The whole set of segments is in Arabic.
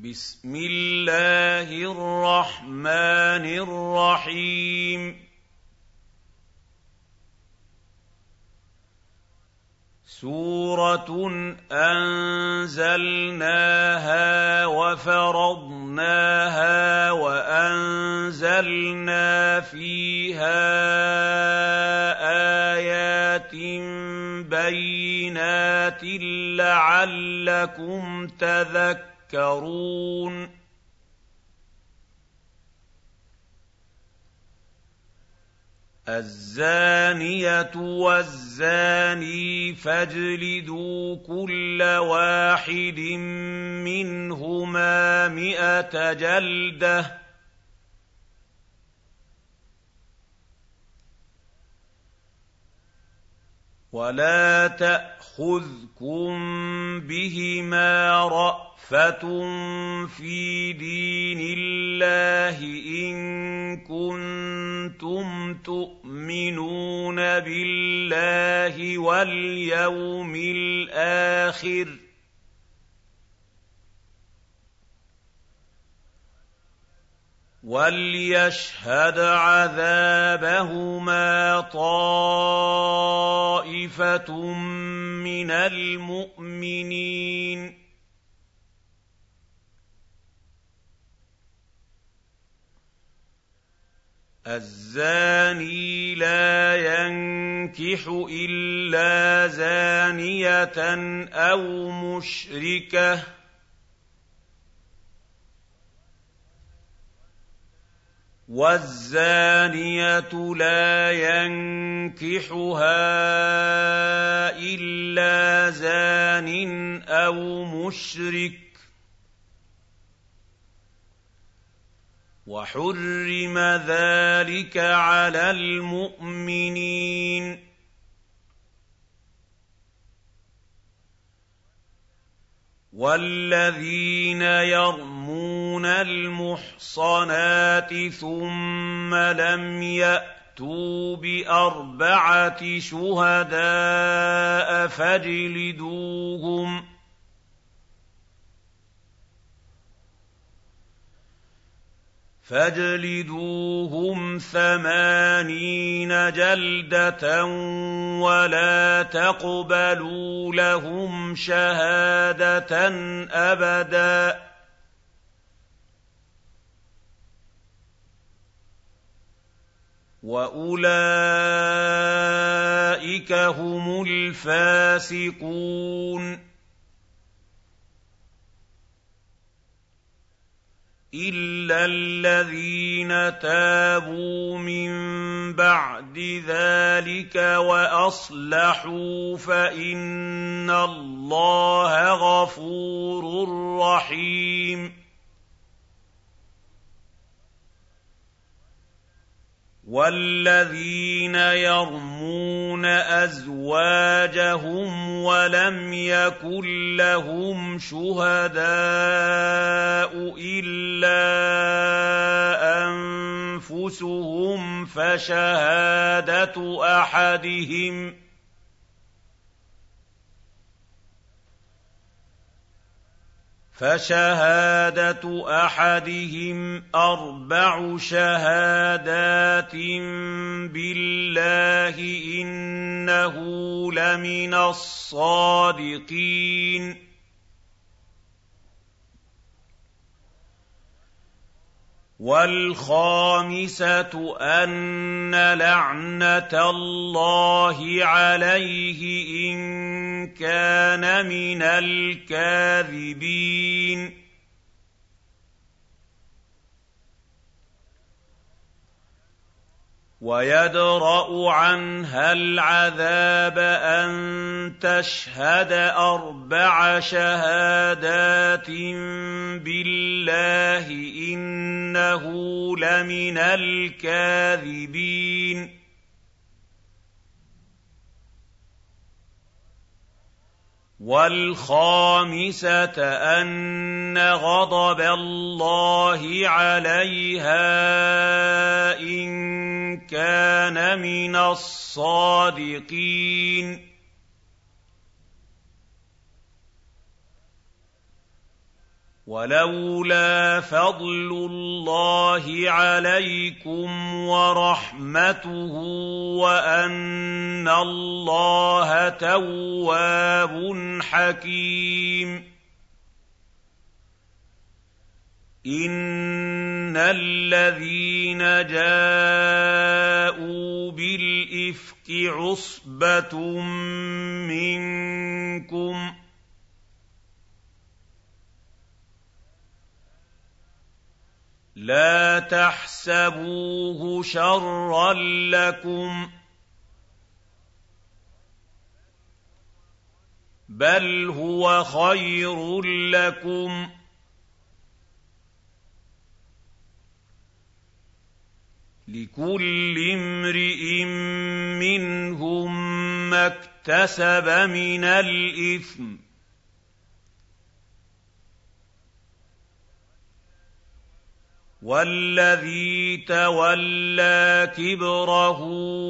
بسم الله الرحمن الرحيم. سورة أنزلناها وفرضناها وأنزلنا فيها آيات بينات لعلكم تذكرون. تذكرون الزانية والزاني فاجلدوا كل واحد منهما مائه جلدة. ولا تأخذكم بهما رأ رأفة في دين الله إن كنتم تؤمنون بالله واليوم الآخر وليشهد عذابهما طائفة من المؤمنين الزاني لا ينكح إلا زانية أو مشركة. والزانية لا ينكحها إلا زان أو مشرك. وحرم ذلك على المؤمنين. والذين يرمون المحصنات ثم لم يأتوا بأربعة شهداء فاجلدوهم فاجلدوهم ثمانين جلدة ولا تقبلوا لهم شهادة أبدا. وأولئك هم الفاسقون. الا الذين تابوا من بعد ذلك واصلحوا فان الله غفور رحيم والذين يرمون ازواجهم ولم يكن لهم شهداء الا انفسهم فشهاده احدهم فشهادة أحدهم أربع شهادات بالله إنه لمن الصادقين. والخامسة أن لعنة الله عليه إن كان من الكاذبين. ويدرأ عنها العذاب أن تشهد أربع شهادات بالله إنه لمن الكاذبين. والخامسة أن غضب الله عليها إن كان من الصادقين. ولولا فضل الله عليكم ورحمته وأن الله تواب حكيم. إن الذين جاءوا بالإفك عصبة منكم لا تحسبوه شرا لكم بل هو خير لكم لكل امرئ منهم ما اكتسب من الإثم والذي تولى كبره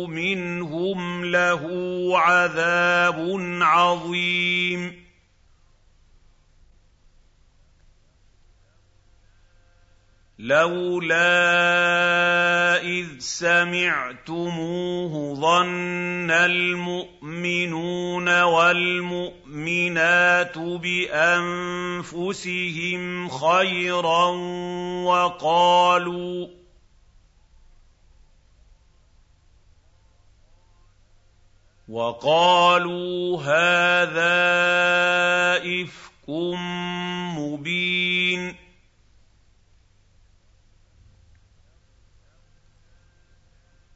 منهم له عذاب عظيم. لولا إذ سمعتموه ظن المؤمنون والمؤمنات بأنفسهم خيرا وقالوا وقالوا هذا إفك مبين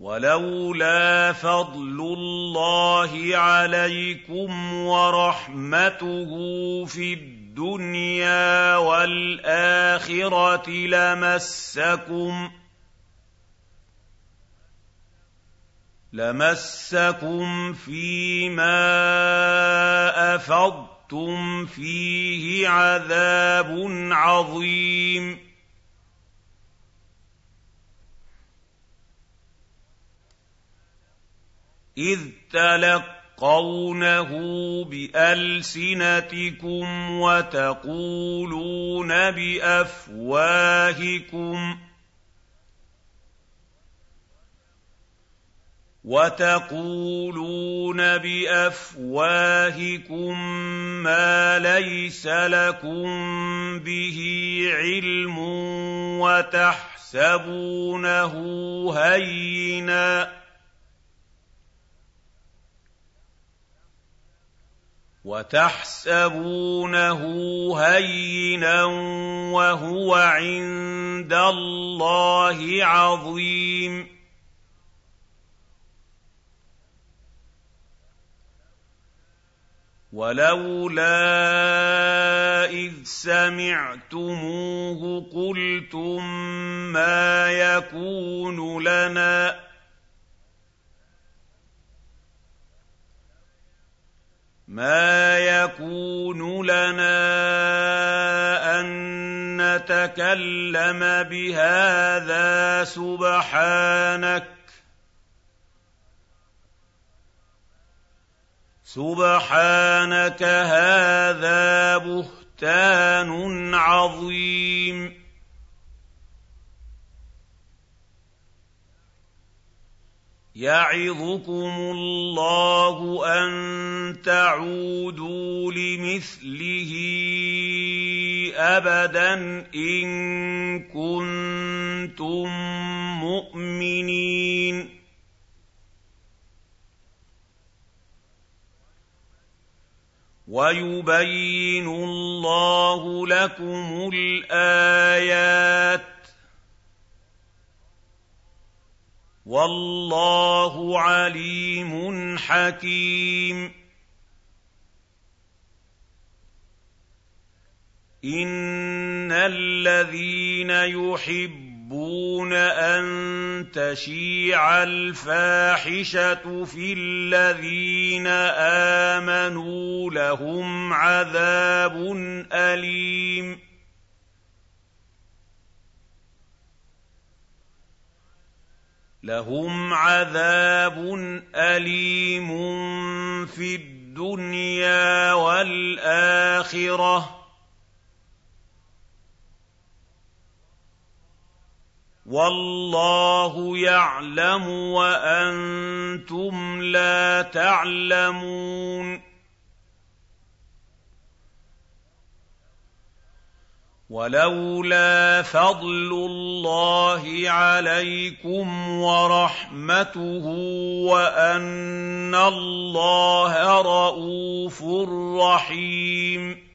ولولا فضل الله عليكم ورحمته في الدنيا والآخرة لمسكم لمسكم فيما أفضتم فيه عذاب عظيم إِذْ تَلَقَّوْنَهُ بِأَلْسِنَتِكُمْ وَتَقُولُونَ بِأَفْوَاهِكُمْ وتقولون بافواهكم ما ليس لكم به علم وتحسبونه هينا وتحسبونه هينا وهو عند الله عظيم. ولولا إذ سمعتموه قلتم ما يكون لنا مَا يَكُونُ لَنَا أَن نَّتَكَلَّمَ بِهَٰذَا سُبْحَانَكَ. سُبْحَانَكَ هَٰذَا بُهْتَانٌ عَظِيمٌ. يَعِظُكُمُ اللَّهُ أَن تَعُودُوا لِمِثْلِهِ أَبَدًا إِن كُنتُم مُّؤْمِنِينَ. وَيُبَيِّنُ اللَّهُ لَكُمُ الْآيَاتِ وَاللَّهُ عَلِيمٌ حَكِيمٌ. إِنَّ الَّذِينَ يُحِبُّونَ أَن تَشِيعَ الْفَاحِشَةُ فِي الَّذِينَ آمَنُوا لَهُمْ عَذَابٌ أَلِيمٌ. لهم عذاب أليم في الدنيا والآخرة. والله يعلم وأنتم لا تعلمون. وَلَوْلَا فَضْلُ اللَّهِ عَلَيْكُمْ وَرَحْمَتُهُ وَأَنَّ اللَّهَ رَءُوفٌ رَّحِيمٌ.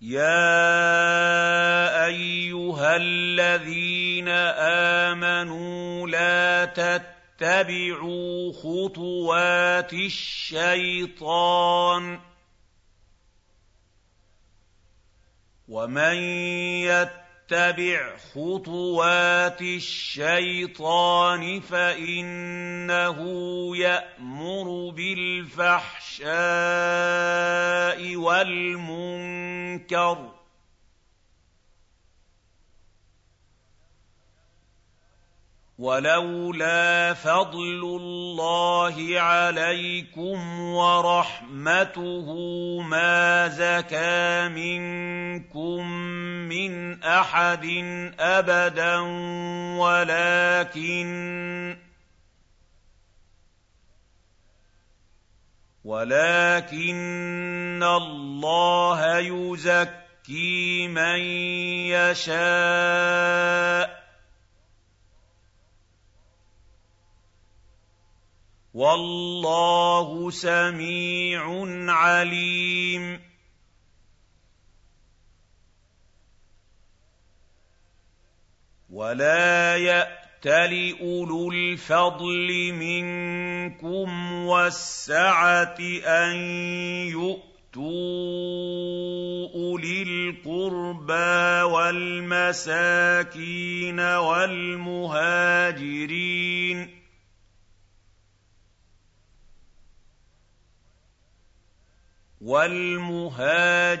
يَا أَيُّهَا الَّذِينَ آمَنُوا لَا تَتَّبِعُوا خُطُوَاتِ الشَّيْطَانِ. وَمَن يَتَّبِعْ خُطُوَاتِ الشَّيْطَانِ فَإِنَّهُ يَأْمُرُ بِالْفَحْشَاءِ وَالْمُنكَرِ وَلَوْلَا فَضْلُ اللَّهِ عَلَيْكُمْ وَرَحْمَتُهُ مَا زَكَىٰ مِنكُم مِّنْ أَحَدٍ أَبَدًا وَلَٰكِنَّ ولكن اللَّهَ يُزَكِّي مَن يَشَاءُ وَاللَّهُ سَمِيعٌ عَلِيمٌ. وَلَا يَأْتَلِ أُولُو الْفَضْلِ مِنكُمْ وَالسَّعَةِ أَن يُؤْتُوا أُولِي الْقُرْبَىٰ وَالْمَسَاكِينَ وَالْمُهَاجِرِينَ وَالْمُهَاجِرِينَ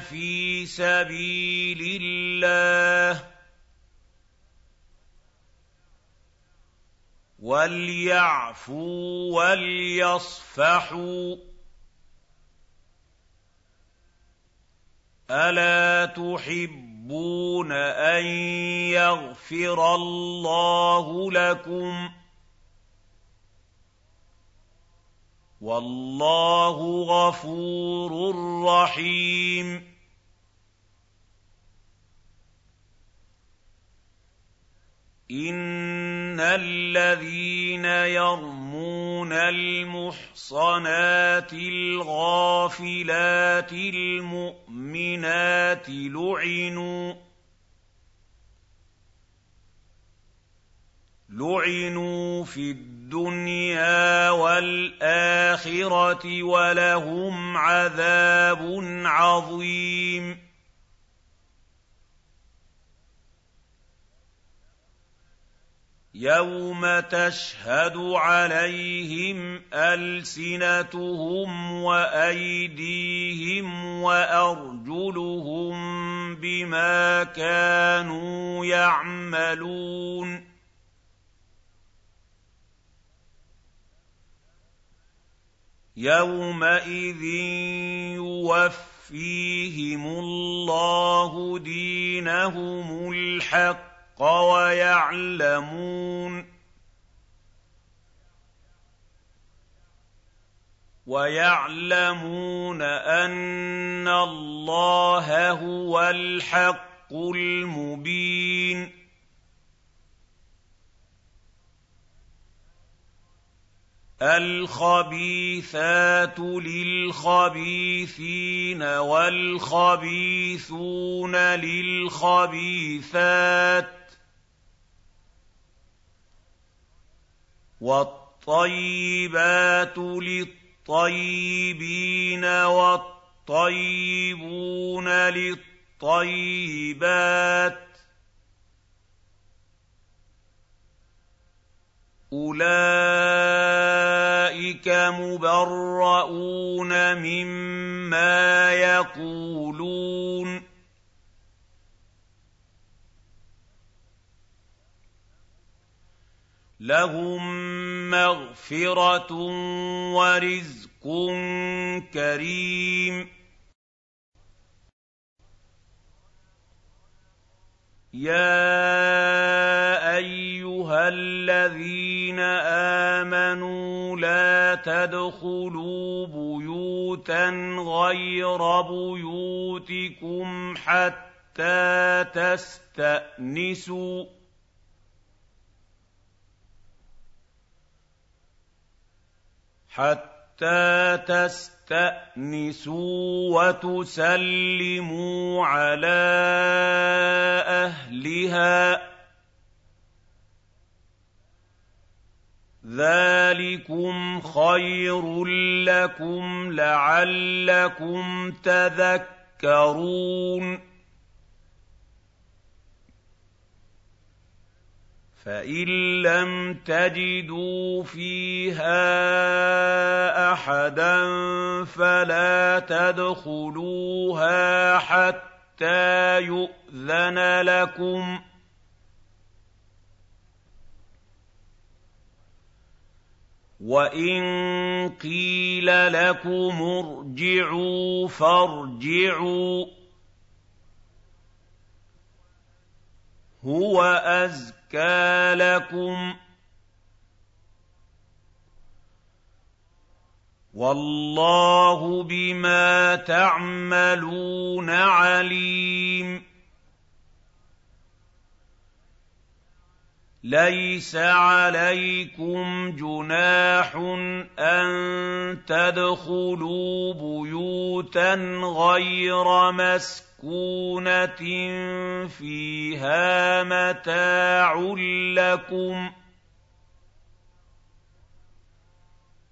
فِي سَبِيلِ اللَّهِ وَلْيَعْفُوا وَلْيَصْفَحُوا ۗ أَلَا تُحِبُّونَ أَن يَغْفِرَ اللَّهُ لَكُمْ ۗ وَاللَّهُ غَفُورٌ رَّحِيمٌ. إِنَّ الَّذِينَ يَرْمُونَ الْمُحْصَنَاتِ الْغَافِلَاتِ الْمُؤْمِنَاتِ لُعِنُوا لُعِنُوا فِي الدُّنْيَا وَالْآخِرَةِ وَلَهُمْ عَذَابٌ عَظِيمٌ. يَوْمَ تَشْهَدُ عَلَيْهِمْ أَلْسِنَتُهُمْ وَأَيْدِيهِمْ وَأَرْجُلُهُم بِمَا كَانُوا يَعْمَلُونَ يَوْمَئِذٍ يُوَفِّيهِمُ اللَّهُ دِينَهُمُ الْحَقَّ وَيَعْلَمُونَ وَيَعْلَمُونَ أَنَّ اللَّهَ هُوَ الْحَقُّ الْمُبِينُ الْخَبِيثَاتُ لِلْخَبِيثِينَ وَالْخَبِيثُونَ لِلْخَبِيثَاتِ ۖ وَالطَّيِّبَاتُ لِلطَّيِّبِينَ والطيبون للطيبات أُولَٰئِكَ مُبَرَّءُونَ مِمَّا يَقُولُونَ لَهُم مَّغْفِرَةٌ وَرِزْقٌ كَرِيمٌ يَا أَيُّهَا الَّذِينَ آمَنُوا لَا تَدْخُلُوا بُيُوتًا غَيْرَ بُيُوتِكُمْ حَتَّىٰ تَسْتَأْنِسُوا حَتَّىٰ تَسْتَأْنِسُوا وَتُسَلِّمُوا عَلَىٰ أَهْلِهَا ۚ ذَٰلِكُمْ خَيْرٌ لَّكُمْ لَعَلَّكُمْ تَذَكَّرُونَ. فَإِن لَّمْ تَجِدُوا فِيهَا أَحَدًا فَلَا تَدْخُلُوهَا حَتَّىٰ يُؤْذَنَ لَكُمْ ۖ. وَإِن قِيلَ لَكُمُ ارْجِعُوا فَارْجِعُوا ۖ. هُوَ أَزْكَىٰ لَكُمْ ۚ. وَاللَّهُ بِمَا تَعْمَلُونَ عَلِيمٌ. لَيْسَ عَلَيْكُمْ جُنَاحٌ أَن تَدْخُلُوا بُيُوتًا غَيْرَ مَسْكُونَةٍ فِيهَا مَتَاعٌ لَّكُمْ ۚ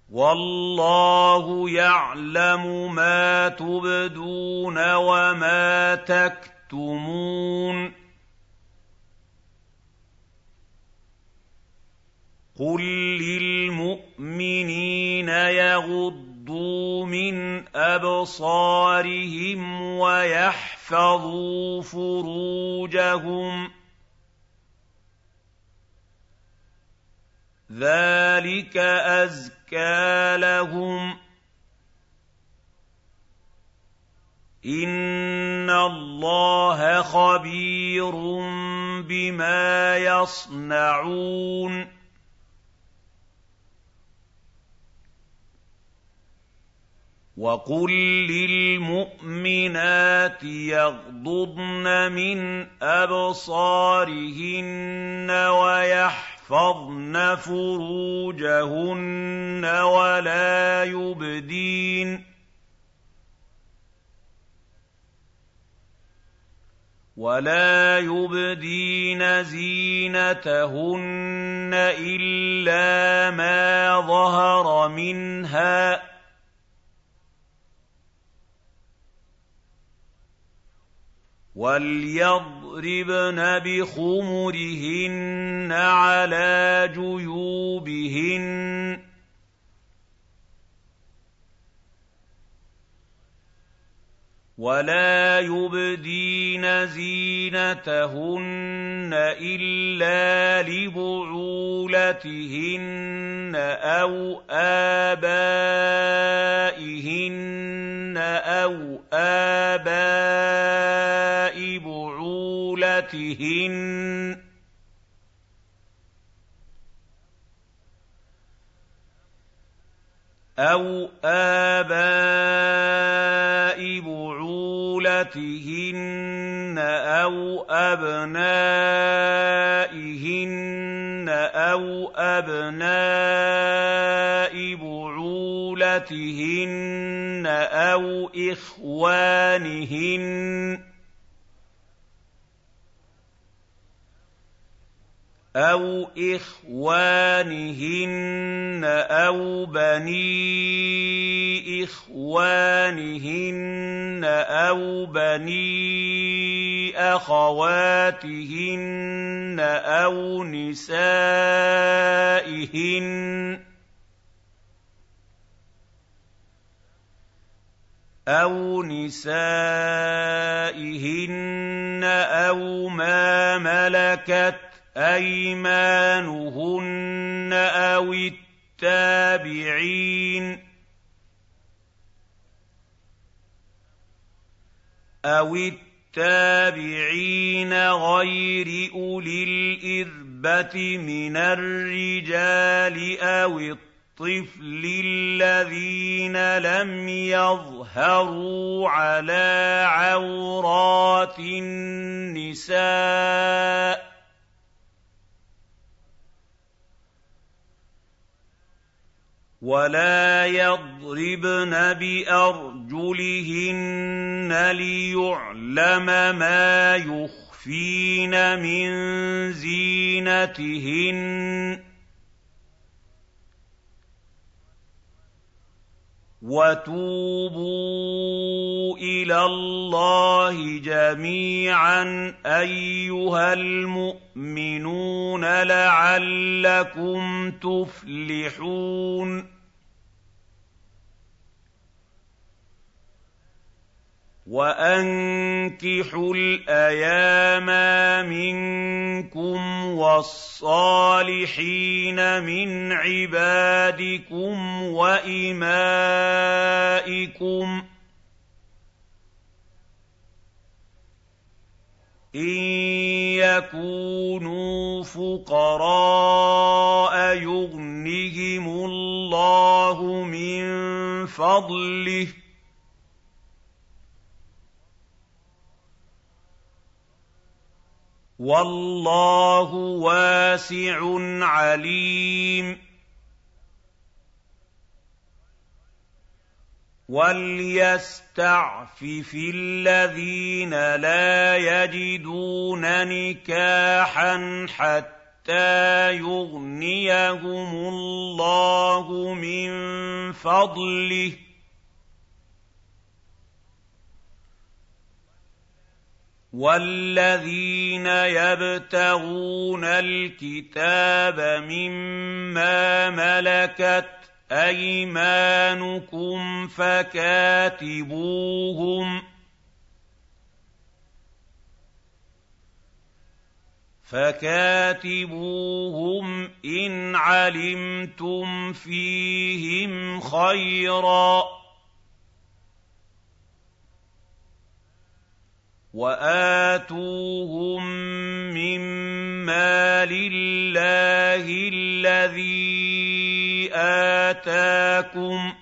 وَاللَّهُ يَعْلَمُ مَا تُبْدُونَ وَمَا تَكْتُمُونَ قُل لِّلْمُؤْمِنِينَ يَغُضُّوا مِنْ أَبْصَارِهِمْ وَيَحْفَظُوا فُرُوجَهُمْ ۚ ذَٰلِكَ أَزْكَىٰ لَهُمْ ۗ إِنَّ اللَّهَ خَبِيرٌ بِمَا يَصْنَعُونَ. وَقُل لِّلْمُؤْمِنَاتِ يَغْضُضْنَ مِنْ أَبْصَارِهِنَّ وَيَحْفَظْنَ فُرُوجَهُنَّ وَلَا يُبْدِينَ وَلَا يُبْدِينَ زِينَتَهُنَّ إِلَّا مَا ظَهَرَ مِنْهَا ۖ وَلْيَضْرِبْنَ بِخُمُرِهِنَّ عَلَىٰ جُيُوبِهِنَّ ۖ وَلَا يُبْدِينَ زِينَتَهُنَّ إِلَّا لِبُعُولَتِهِنَّ أَوْ آبَائِهِنَّ أَوْ آبَاءِ بُعُولَتِهِنَّ أَوْ آبَاءِ بُعُولَتِهِنَّ أَوْ أَبْنَائِهِنَّ أَوْ أَبْنَاءِ بُعُولَتِهِنَّ أَوْ إِخْوَانِهِنَّ. أَوْ إِخْوَانِهِنَّ أَوْ بَنِي إخوانهن أو بني أخواتهن أو نسائهن أَوْ نِسَائِهِنَّ أَوْ مَا مَلَكَتْ أَيْمَانُهُنَّ أَوِ التَّابِعِينَ أَوِ التَّابِعِينَ غَيْرِ أُولِي الْإِرْبَةِ مِنَ الرِّجَالِ أَوِ الطفل الذين لم يظهروا على عورات النساء ولا يضربن بارجلهن ليعلم ما يخفين من زينتهن وَتُوبُوا إِلَى اللَّهِ جَمِيعًا أَيُّهَا الْمُؤْمِنُونَ لَعَلَّكُمْ تُفْلِحُونَ وَأَنكِحُوا الْأَيَامَىٰ مِنكُمْ وَالصَّالِحِينَ مِنْ عِبَادِكُمْ وَإِمَائِكُمْ ۚ إِن يَكُونُوا فُقَرَاءَ يُغْنِهِمُ اللَّهُ مِن فَضْلِهِ ۗ وَاللَّهُ وَاسِعٌ عَلِيمٌ. وَلْيَسْتَعْفِفِ الَّذِينَ لَا يَجِدُونَ نِكَاحًا حَتَّىٰ يُغْنِيَهُمُ اللَّهُ مِن فَضْلِهِ ۗ وَالَّذِينَ يَبْتَغُونَ الْكِتَابَ مِمَّا مَلَكَتْ أَيْمَانُكُمْ فَكَاتِبُوهُمْ ۚ فكاتبوهم إن علمتم فيهم خيرا وَآتُوهُم مِّن مَّالِ اللَّهِ الَّذِي آتَاكُمْ ۚ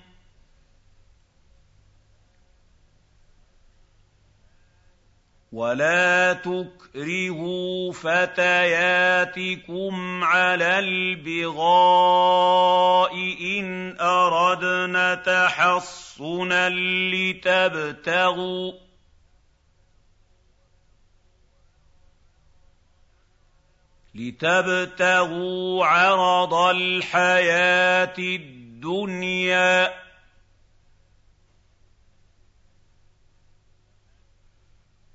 وَلَا تُكْرِهُوا فَتَيَاتِكُمْ عَلَى الْبِغَاءِ إِنْ أَرَدْنَ تَحَصُّنًا لِّتَبْتَغُوا لِتَبْتَغُوا عَرَضَ الْحَيَاةِ الدُّنْيَا ۚ.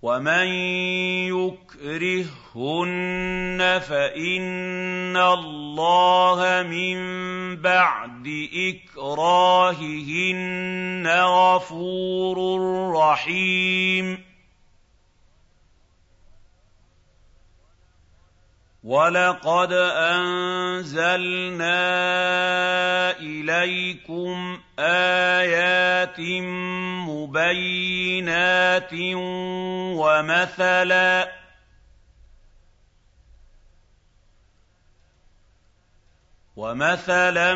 وَمَن يُكْرِههُّنَّ فَإِنَّ اللَّهَ مِن بَعْدِ إِكْرَاهِهِنَّ غَفُورٌ رَّحِيمٌ. وَلَقَدْ أَنزَلْنَا إِلَيْكُمْ آيَاتٍ مُّبَيِّنَاتٍ وَمَثَلًا وَمَثَلًا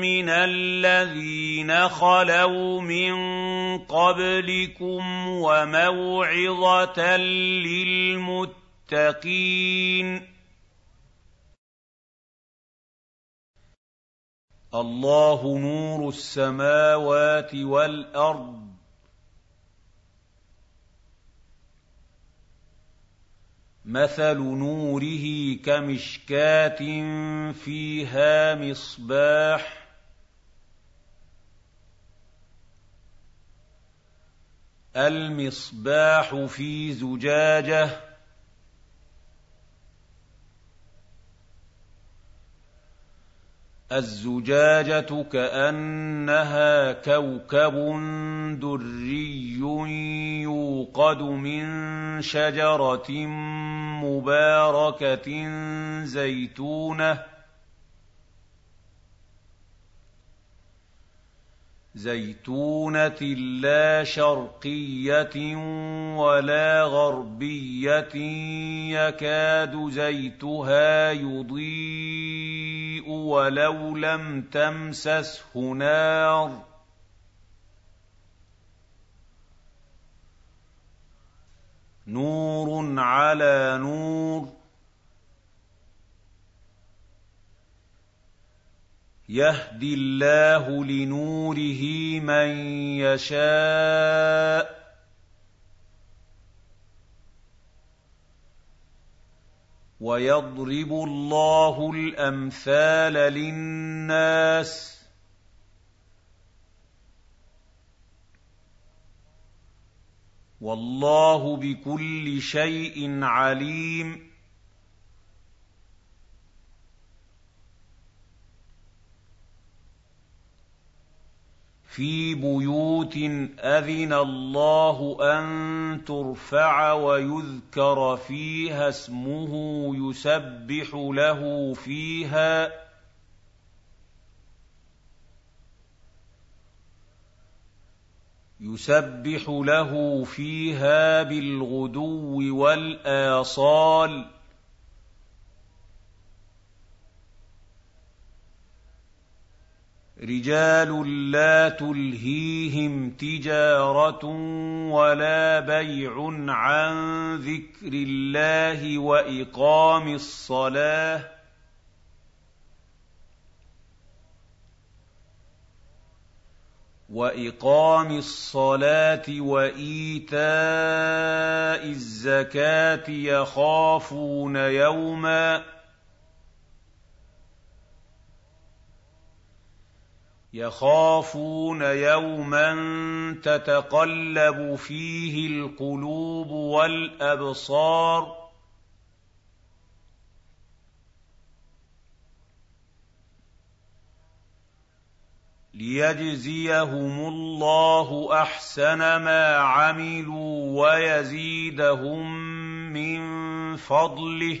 مِّنَ الَّذِينَ خَلَوْا مِن قَبْلِكُمْ وَمَوْعِظَةً لِّلْمُتَّقِينَ اللَّهُ نُورُ السَّمَاوَاتِ وَالْأَرْضِ ۚ. مَثَلُ نُورِهِ كَمِشْكَاةٍ فِيهَا مِصْبَاحٌ. المصباح في زجاجة. الزجاجة كأنها كوكب دري يوقد من شجرة مباركة زيتونة زيتونة لا شرقية ولا غربية يكاد زيتها يضيء ولو لم تمسسه نار. نور على نور. يهدي الله لنوره من يشاء. ويضرب الله الأمثال للناس. والله بكل شيء عليم. في بيوت أذن الله أن ترفع ويذكر فيها اسمه يسبح له فيها. يسبح له فيها بالغدو والآصال. رجال لا تلهيهم تجارة ولا بيع عن ذكر الله وإقام الصلاة. وإقام الصلاة وإيتاء الزكاة يخافون يوما يخافون يوما تتقلب فيه القلوب والأبصار ليجزيهم الله أحسن ما عملوا ويزيدهم من فضله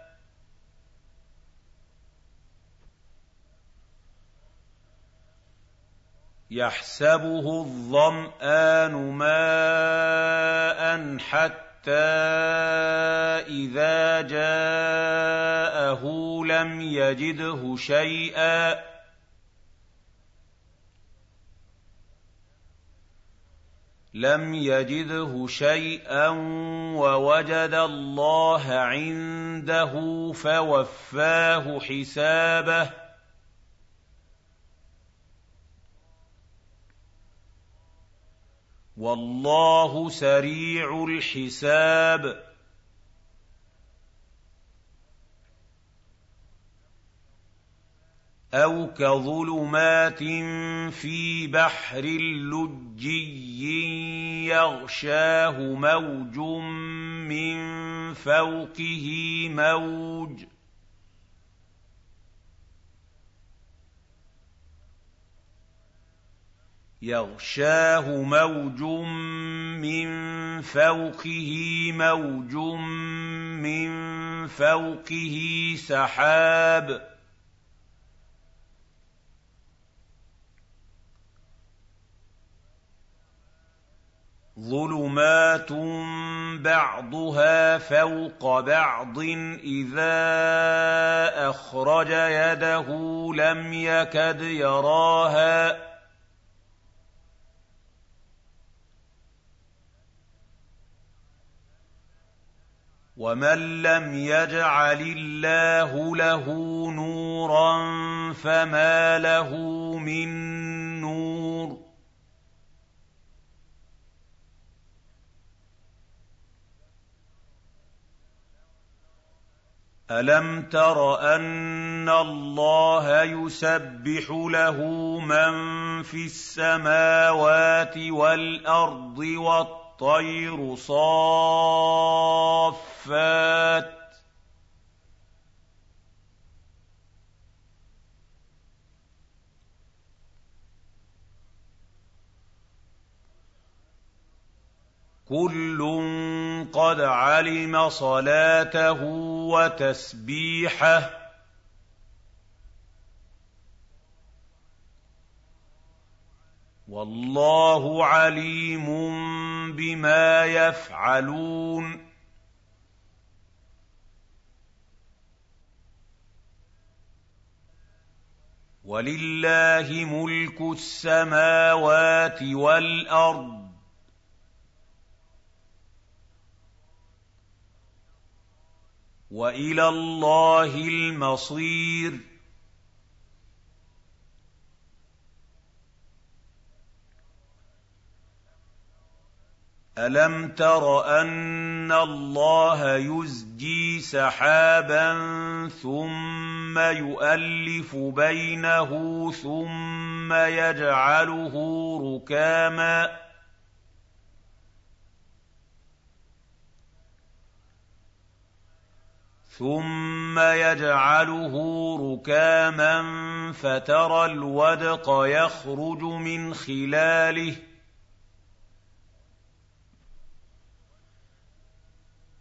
يحسبه الظمآن ماء حتى إذا جاءه لم يجده شيئا. لم يجده شيئا ووجد الله عنده فوفاه حسابه. والله سريع الحساب. أو كظلمات في بحر لجي يغشاه موج من فوقه موج. يغشاه موج من فوقه موج من فوقه سحاب. ظُلُمَاتٌ بَعْضُهَا فَوْقَ بَعْضٍ إِذَا أَخْرَجَ يَدَهُ لَمْ يَكَدْ يَرَاهَا ۗ. وَمَن لَّمْ يَجْعَلِ اللَّهُ لَهُ نُورًا فَمَا لَهُ مِن نُّورٍ أَلَمْ تَرَ أَنَّ اللَّهَ يُسَبِّحُ لَهُ مَن فِي السَّمَاوَاتِ وَالْأَرْضِ وَالطَّيْرُ صَافَّاتٍ ۖ. كُلٌّ قَدْ عَلِمَ صَلَاتَهُ وَتَسْبِيحَهُ ۗ. وَاللَّهُ عَلِيمٌ بِمَا يَفْعَلُونَ. وَلِلَّهِ مُلْكُ السَّمَاوَاتِ وَالْأَرْضِ. وَإِلَى اللَّهِ الْمَصِيرُ. أَلَمْ تَرَ أَنَّ اللَّهَ يُزْجِي سَحَابًا ثُمَّ يُؤَلِّفُ بَيْنَهُ ثُمَّ يَجْعَلُهُ رُكَامًا ثُمَّ يَجْعَلُهُ رُكَامًا فَتَرَى الْوَدْقَ يَخْرُجُ مِنْ خِلَالِهِ ۖ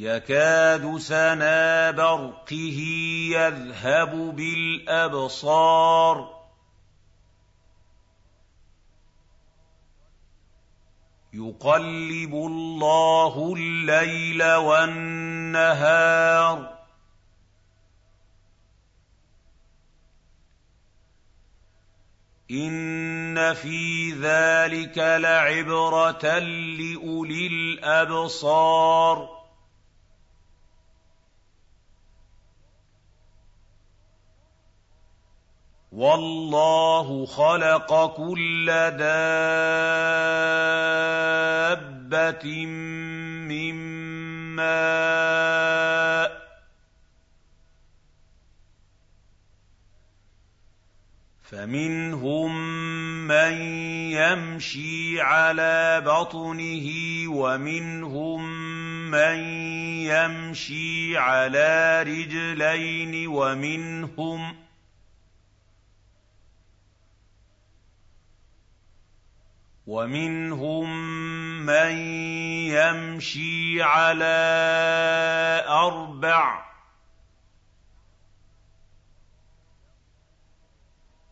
يَكَادُ سَنَا بَرْقِهِ يَذْهَبُ بِالْأَبْصَارِ. يُقَلِّبُ اللَّهُ اللَّيْلَ وَالنَّهَارَ ۚ. إِنَّ فِي ذَٰلِكَ لَعِبْرَةً لِّأُولِي الْأَبْصَارِ. وَاللَّهُ خَلَقَ كُلَّ دَابَّةٍ مِّن مَّاءٍ ۖ. فَمِنْهُم مَّن يَمْشِي عَلَىٰ بَطْنِهِ وَمِنْهُم مَّن يَمْشِي عَلَىٰ رِجْلَيْنِ وَمِنْهُم وَمِنْهُم مَّن يَمْشِي عَلَىٰ أَرْبَعٍ ۚ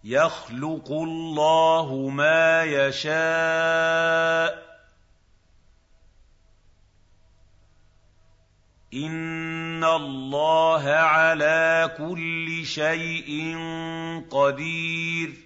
يَخْلُقُ اللَّهُ مَا يَشَاءُ ۚ إِنَّ اللَّهَ عَلَىٰ كُلِّ شَيْءٍ قَدِيرٌ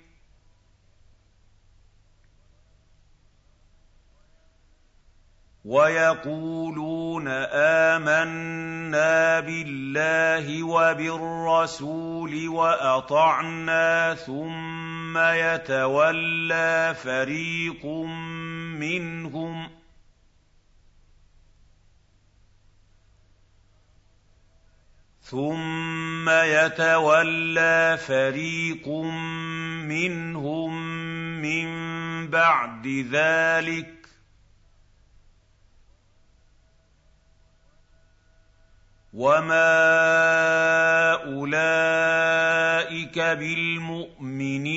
ويقولون آمنا بالله وبالرسول وأطعنا ثم يتولى فريق منهم ثم يتولى فريق منهم من بعد ذلك وما اولئك بالمؤمنين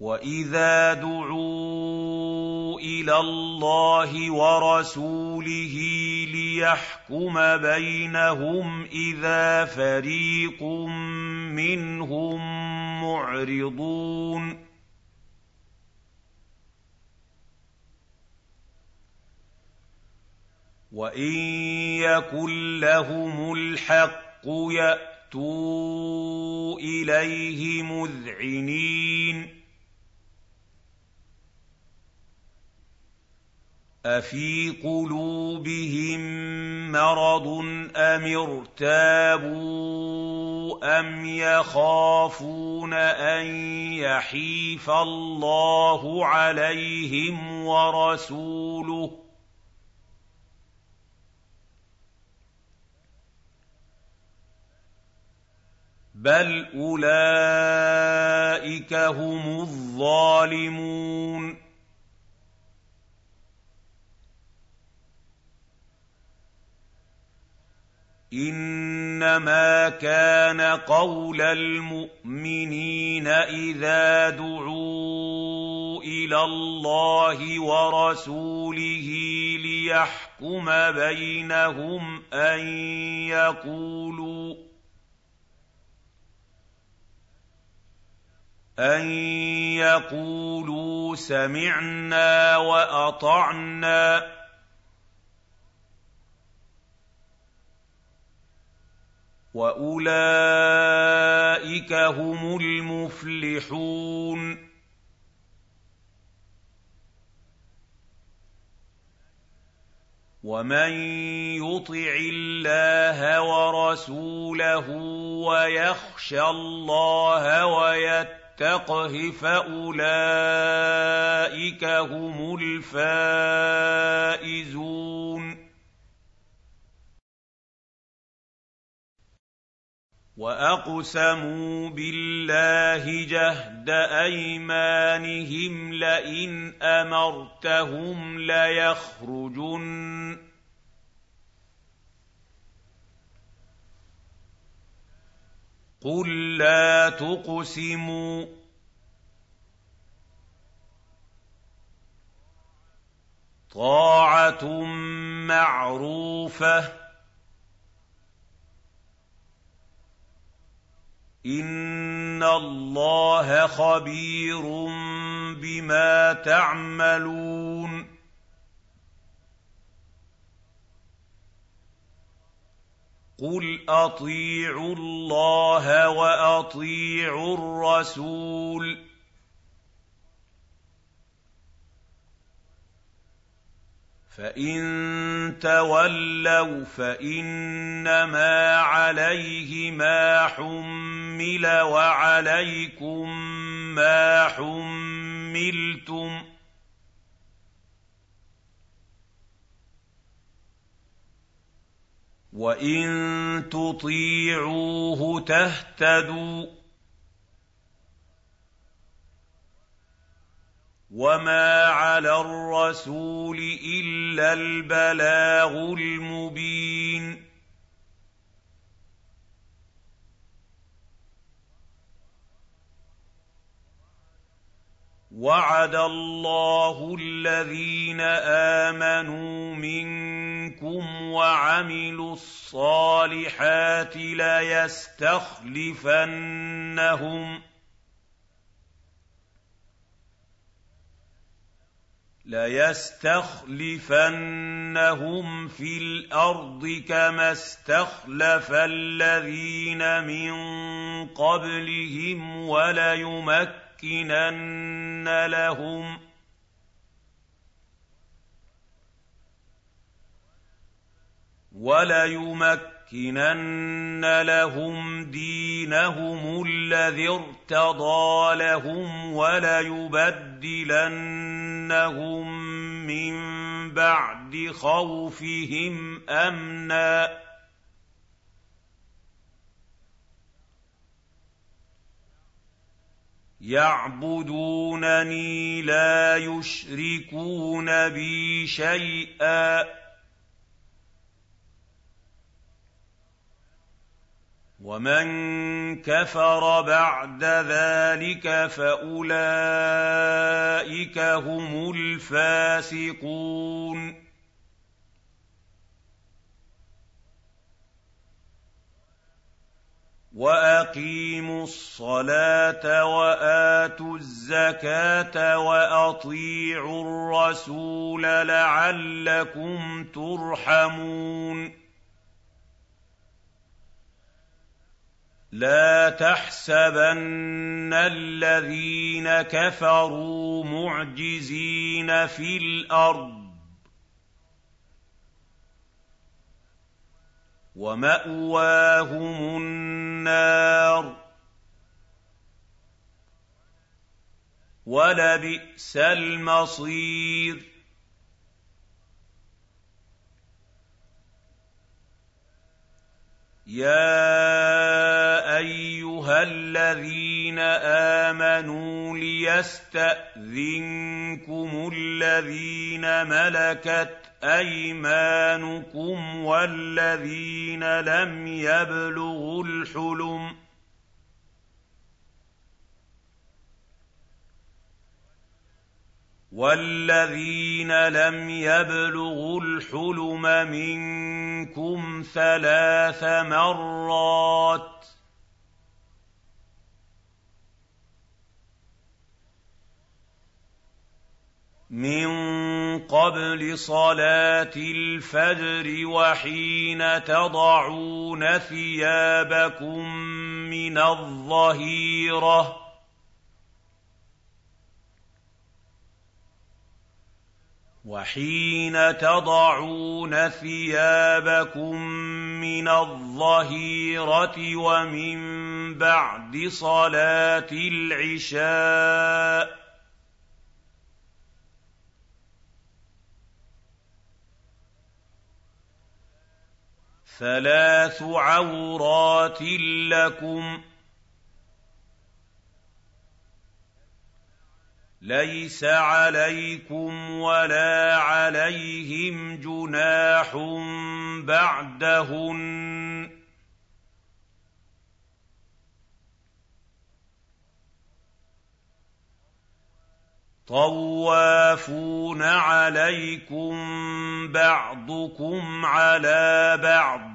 واذا دعوا إلى الله ورسوله ليحكم بينهم اذا فريق منهم معرضون وان يكن لهم الحق ياتوا اليه مذعنين افي قلوبهم مرض ام ارتابوا ام يخافون ان يحيف الله عليهم ورسوله بل اولئك هم الظالمون انما كان قول المؤمنين اذا دعوا إلى الله ورسوله ليحكم بينهم ان يقولوا ان يقولوا سمعنا واطعنا واولئك هم المفلحون ومن يطع الله ورسوله ويخشى الله ويتقه فاولئك هم الفائزون واقسموا بالله جهد ايمانهم لئن امرتهم ليخرجن قل لا تقسموا. طاعه معروفه. ان الله خبير بما تعملون. قل اطيعوا الله واطيعوا الرسول فان تولوا فانما عليه ما حمل وعليكم ما حملتم وان تطيعوه تهتدوا وما على الرسول الا البلاغ المبين وعد الله الذين امنوا منكم وعملوا الصالحات ليستخلفنهم ۖ لَيَسْتَخْلِفَنَّهُمْ فِي الْأَرْضِ كَمَا اسْتَخْلَفَ الَّذِينَ مِن قَبْلِهِمْ وَلَيُمَكِّنَنَّ لَهُمْ وَلَيُمَكِّنَنَّ لَهُمْ دِينَهُمُ الَّذِي ارْتَضَىٰ لَهُمْ وَلَيُبَدِّلَنَّهُم مِّن بَعْدِ خَوْفِهِمْ أَمْنًا ۚ. يَعْبُدُونَنِي لَا يُشْرِكُونَ بِي شَيْئًا. وَمَن كَفَرَ بَعْدَ ذَٰلِكَ فَأُولَٰئِكَ هُمُ الْفَاسِقُونَ وَأَقِيمُوا الصَّلَاةَ وَآتُوا الزَّكَاةَ وَأَطِيعُوا الرَّسُولَ لَعَلَّكُمْ تُرْحَمُونَ لَا تَحْسَبَنَّ الَّذِينَ كَفَرُوا مُعْجِزِينَ فِي الْأَرْضِ ۚ. وَمَأْوَاهُمُ النَّارُ ۖ. وَلَبِئْسَ الْمَصِيرُ. يَا أَيُّهَا الَّذِينَ آمَنُوا لِيَسْتَأْذِنكُمُ الَّذِينَ مَلَكَتْ أَيْمَانُكُمْ وَالَّذِينَ لَمْ يَبْلُغُوا الْحُلُمَ وَالَّذِينَ لَمْ يَبْلُغُوا الْحُلُمَ مِنكُمْ ثَلَاثَ مَرَّاتٍ ۚ مِّن قَبْلِ صَلَاةِ الْفَجْرِ وَحِينَ تَضَعُونَ ثِيَابَكُم مِّنَ الظَّهِيرَةِ وَحِينَ تَضَعُونَ ثِيَابَكُم مِّنَ الظَّهِيرَةِ وَمِن بَعْدِ صَلَاةِ الْعِشَاءِ ۚ ثَلَاثُ عَوْرَاتٍ لَّكُمْ ۚ لَيْسَ عَلَيْكُمْ وَلَا عَلَيْهِمْ جُنَاحٌ بَعْدَهُنَّ ۚ طَوَّافُونَ عَلَيْكُم بَعْضُكُمْ عَلَىٰ بَعْضٍ ۚ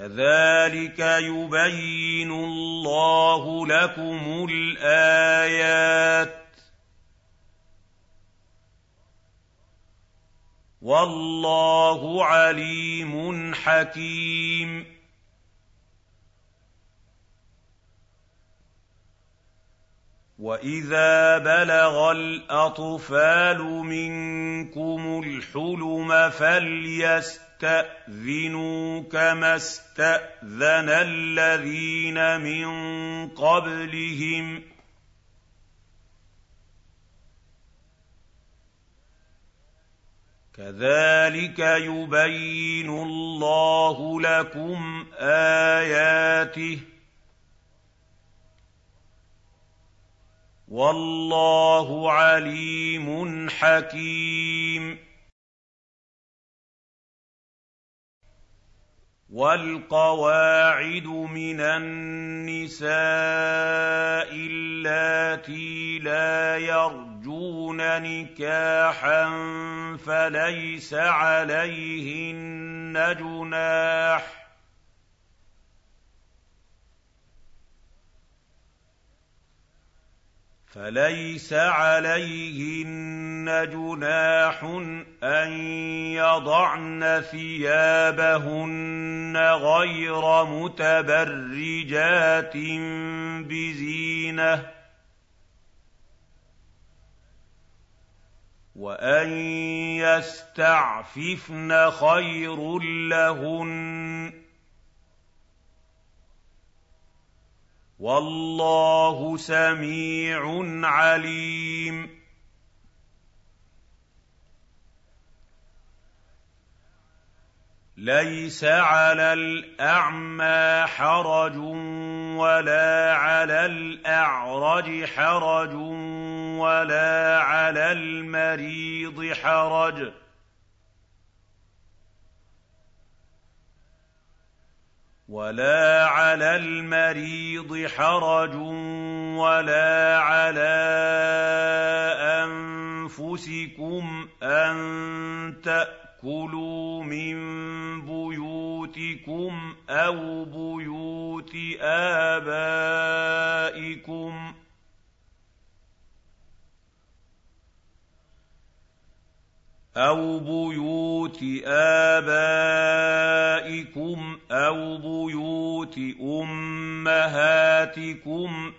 كَذَٰلِكَ يُبَيِّنُ اللَّهُ لَكُمُ الْآيَاتِ ۗ وَاللَّهُ عَلِيمٌ حَكِيمٌ وَإِذَا بَلَغَ الْأَطْفَالُ مِنكُمُ الْحُلُمَ فَلْيَسْتَأْذِنُوا كَمَا اسْتَأْذَنَ الَّذِينَ مِن قَبْلِهِمْ ۚ كَذَٰلِكَ يُبَيِّنُ اللَّهُ لَكُمْ آيَاتِهِ ۗ وَاللَّهُ عَلِيمٌ حَكِيمٌ وَالْقَوَاعِدُ مِنَ النِّسَاءِ اللَّاتِي لَا يَرْجُونَ نِكَاحًا فَلَيْسَ عَلَيْهِنَّ جُنَاحٌ فليس عليهن جناح أن يضعن ثيابهن غير متبرجات بزينة وأن يستعففن خير لهن والله سميع عليم. ليس على الأعمى حرج ولا على الأعرج حرج ولا على المريض حرج. ولا على المريض حرج ولا على انفسكم ان تاكلوا من بيوتكم أو بيوت ابائكم أَوْ بُيُوتِ آبَائِكُمْ أَوْ بُيُوتِ أُمَّهَاتِكُمْ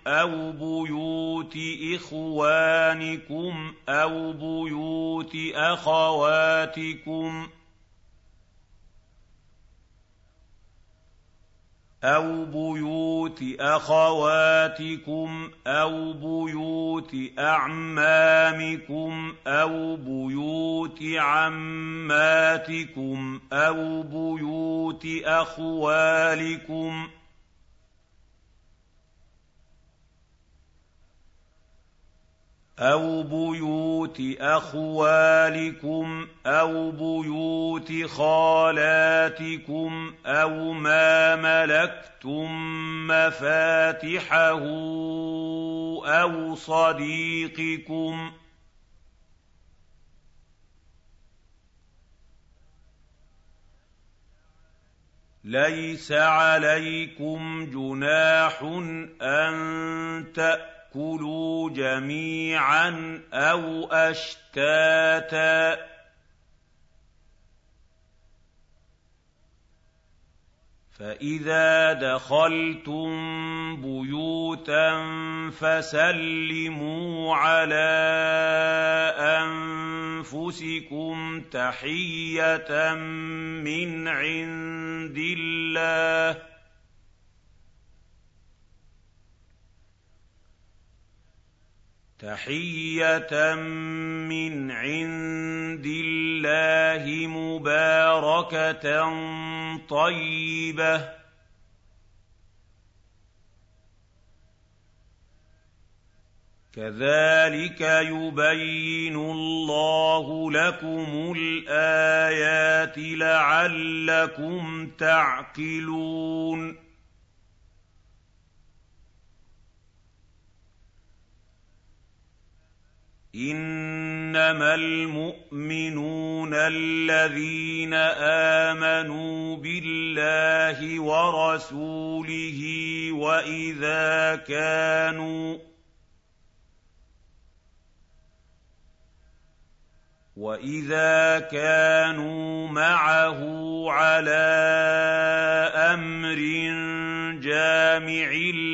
أَوْ بُيُوتِ إِخْوَانِكُمْ أَوْ بُيُوتِ أَخَوَاتِكُمْ ۚ أَوْ بُيُوتِ أَخَوَاتِكُمْ أَوْ بُيُوتِ أَعْمَامِكُمْ أَوْ بُيُوتِ عَمَّاتِكُمْ أَوْ بُيُوتِ أَخْوَالِكُمْ ۚ أَوْ بُيُوتِ أَخْوَالِكُمْ أَوْ بُيُوتِ خَالَاتِكُمْ أَوْ مَا مَلَكْتُم مَّفَاتِحَهُ أَوْ صَدِيقِكُمْ ۚ لَيْسَ عَلَيْكُمْ جُنَاحٌ أَن تَأْكُلُوا كُلُوا جَمِيعًا أَوْ أَشْتَاتًا ۚ. فَإِذَا دَخَلْتُم بُيُوتًا فَسَلِّمُوا عَلَىٰ أَنفُسِكُمْ تَحِيَّةً مِّنْ عِندِ اللَّهِ. تحية من عند الله مباركة طيبة. كذلك يبين الله لكم الآيات لعلكم تعقلون. انما المؤمنون الذين امنوا بالله ورسوله واذا كانوا واذا كانوا معه على أمر جامع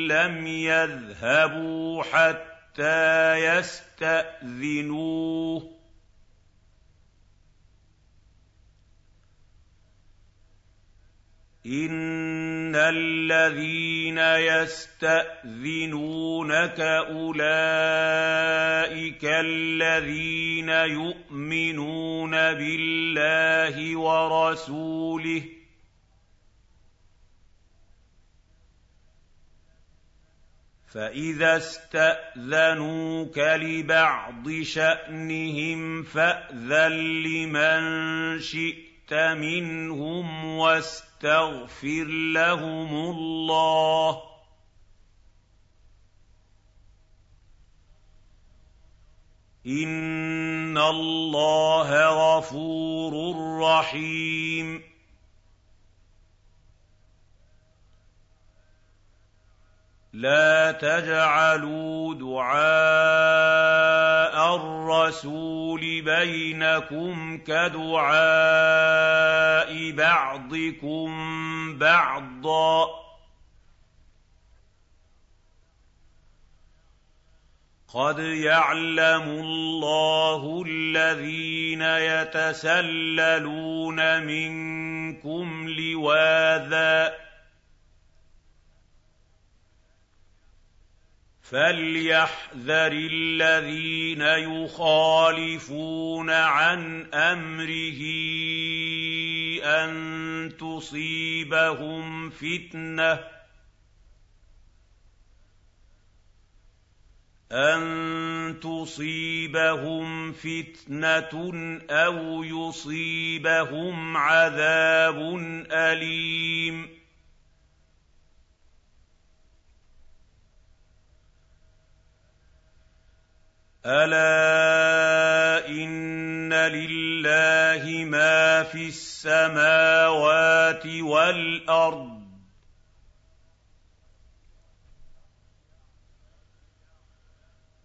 لم يذهبوا حتى يستقيموا يستأذنوه. إن الذين يستأذنونك أولئك الذين يؤمنون بالله ورسوله فإذا استأذنوك لبعض شأنهم فأذن لمن شئت منهم واستغفر لهم الله. إن الله غفور رحيم. لَا تَجْعَلُوا دُعَاءَ الرَّسُولِ بَيْنَكُمْ كَدُعَاءِ بَعْضِكُم بَعْضًا ۚ. قَدْ يَعْلَمُ اللَّهُ الَّذِينَ يَتَسَلَّلُونَ مِنكُمْ لِوَاذًا ۚ فَلْيَحْذَرِ الَّذِينَ يُخَالِفُونَ عَنْ أَمْرِهِ أَن تُصِيبَهُمْ فِتْنَةٌ أَن تُصِيبَهُمْ فِتْنَةٌ أَوْ يُصِيبَهُمْ عَذَابٌ أَلِيمٌ أَلَا إِنَّ لِلَّهِ مَا فِي السَّمَاوَاتِ وَالْأَرْضِ ۚ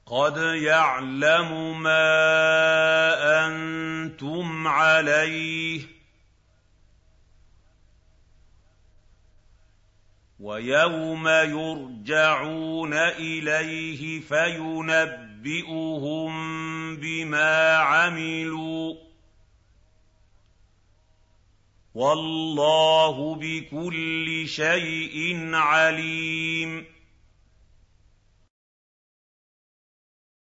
قَدْ يَعْلَمُ مَا أَنتُمْ عَلَيْهِ ۖ وَيَوْمَ يُرْجَعُونَ إِلَيْهِ فَيُنَبِّئُهُم بِمَا عَمِلُوا ۗ وَاللَّهُ بِكُلِّ شَيْءٍ عَلِيمٌ